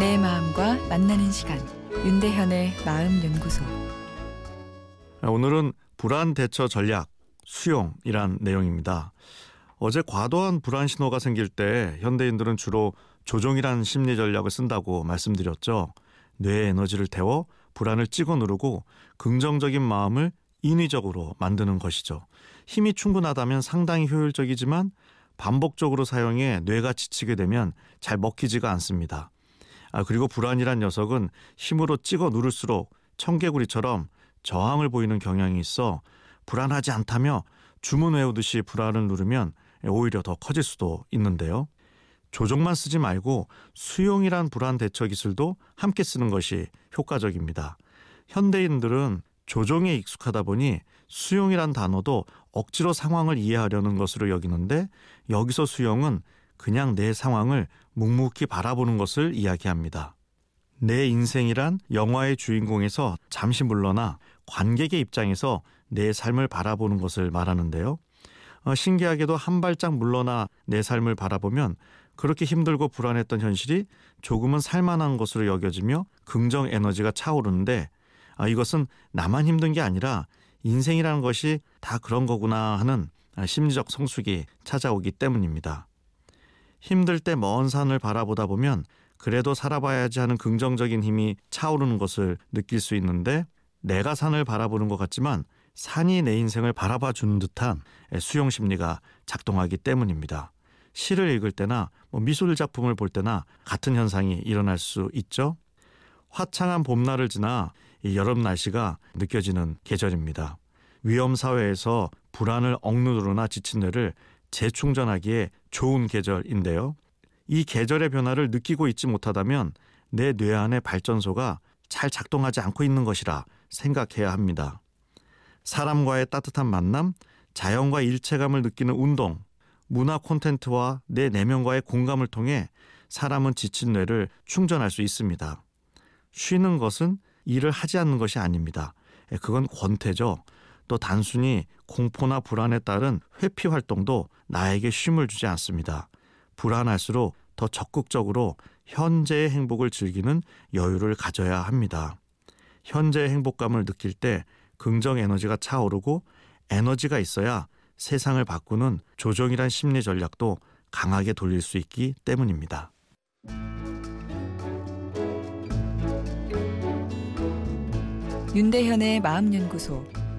마음과 만나는 시간 윤대현의 마음 연구소 오늘은 불안 대처 전략 수용이란 내용입니다. 어제 과도한 불안 신호가 생길 때 현대인들은 주로 조종이란 심리 전략을 쓴다고 말씀드렸죠. 뇌의 에너지를 태워 불안을 찍어 누르고 긍정적인 마음을 인위적으로 만드는 것이죠. 힘이 충분하다면 상당히 효율적이지만 반복적으로 사용해 뇌가 지치게 되면 잘 먹히지가 않습니다. 아, 그리고 불안이란 녀석은 힘으로 찍어 누를수록 청개구리처럼 저항을 보이는 경향이 있어 불안하지 않다며 주문 외우듯이 불안을 누르면 오히려 더 커질 수도 있는데요. 조종만 쓰지 말고 수용이란 불안 대처 기술도 함께 쓰는 것이 효과적입니다. 현대인들은 조종에 익숙하다 보니 수용이란 단어도 억지로 상황을 이해하려는 것으로 여기는데 여기서 수용은 그냥 내 상황을 묵묵히 바라보는 것을 이야기합니다. 내 인생이란 영화의 주인공에서 잠시 물러나 관객의 입장에서 내 삶을 바라보는 것을 말하는데요. 어, 신기하게도 한 발짝 물러나 내 삶을 바라보면 그렇게 힘들고 불안했던 현실이 조금은 살만한 것으로 여겨지며 긍정 에너지가 차오르는데 아, 이것은 나만 힘든 게 아니라 인생이라는 것이 다 그런 거구나 하는 심리적 성숙이 찾아오기 때문입니다. 힘들 때 먼 산을 바라보다 보면 그래도 살아봐야지 하는 긍정적인 힘이 차오르는 것을 느낄 수 있는데 내가 산을 바라보는 것 같지만 산이 내 인생을 바라봐 주는 듯한 수용 심리가 작동하기 때문입니다. 시를 읽을 때나 뭐 미술 작품을 볼 때나 같은 현상이 일어날 수 있죠. 화창한 봄날을 지나 이 여름 날씨가 느껴지는 계절입니다. 위험 사회에서 불안을 억누르나 지친 뇌를 재충전하기에 좋은 계절인데요. 이 계절의 변화를 느끼고 있지 못하다면 내 뇌 안의 발전소가 잘 작동하지 않고 있는 것이라 생각해야 합니다. 사람과의 따뜻한 만남, 자연과 일체감을 느끼는 운동, 문화 콘텐츠와 내 내면과의 공감을 통해 사람은 지친 뇌를 충전할 수 있습니다. 쉬는 것은 일을 하지 않는 것이 아닙니다. 예, 그건 권태죠. 또 단순히 공포나 불안에 따른 회피 활동도 나에게 쉼을 주지 않습니다. 불안할수록 더 적극적으로 현재의 행복을 즐기는 여유를 가져야 합니다. 현재의 행복감을 느낄 때 긍정 에너지가 차오르고 에너지가 있어야 세상을 바꾸는 조정이란 심리 전략도 강하게 돌릴 수 있기 때문입니다. 윤대현의 마음연구소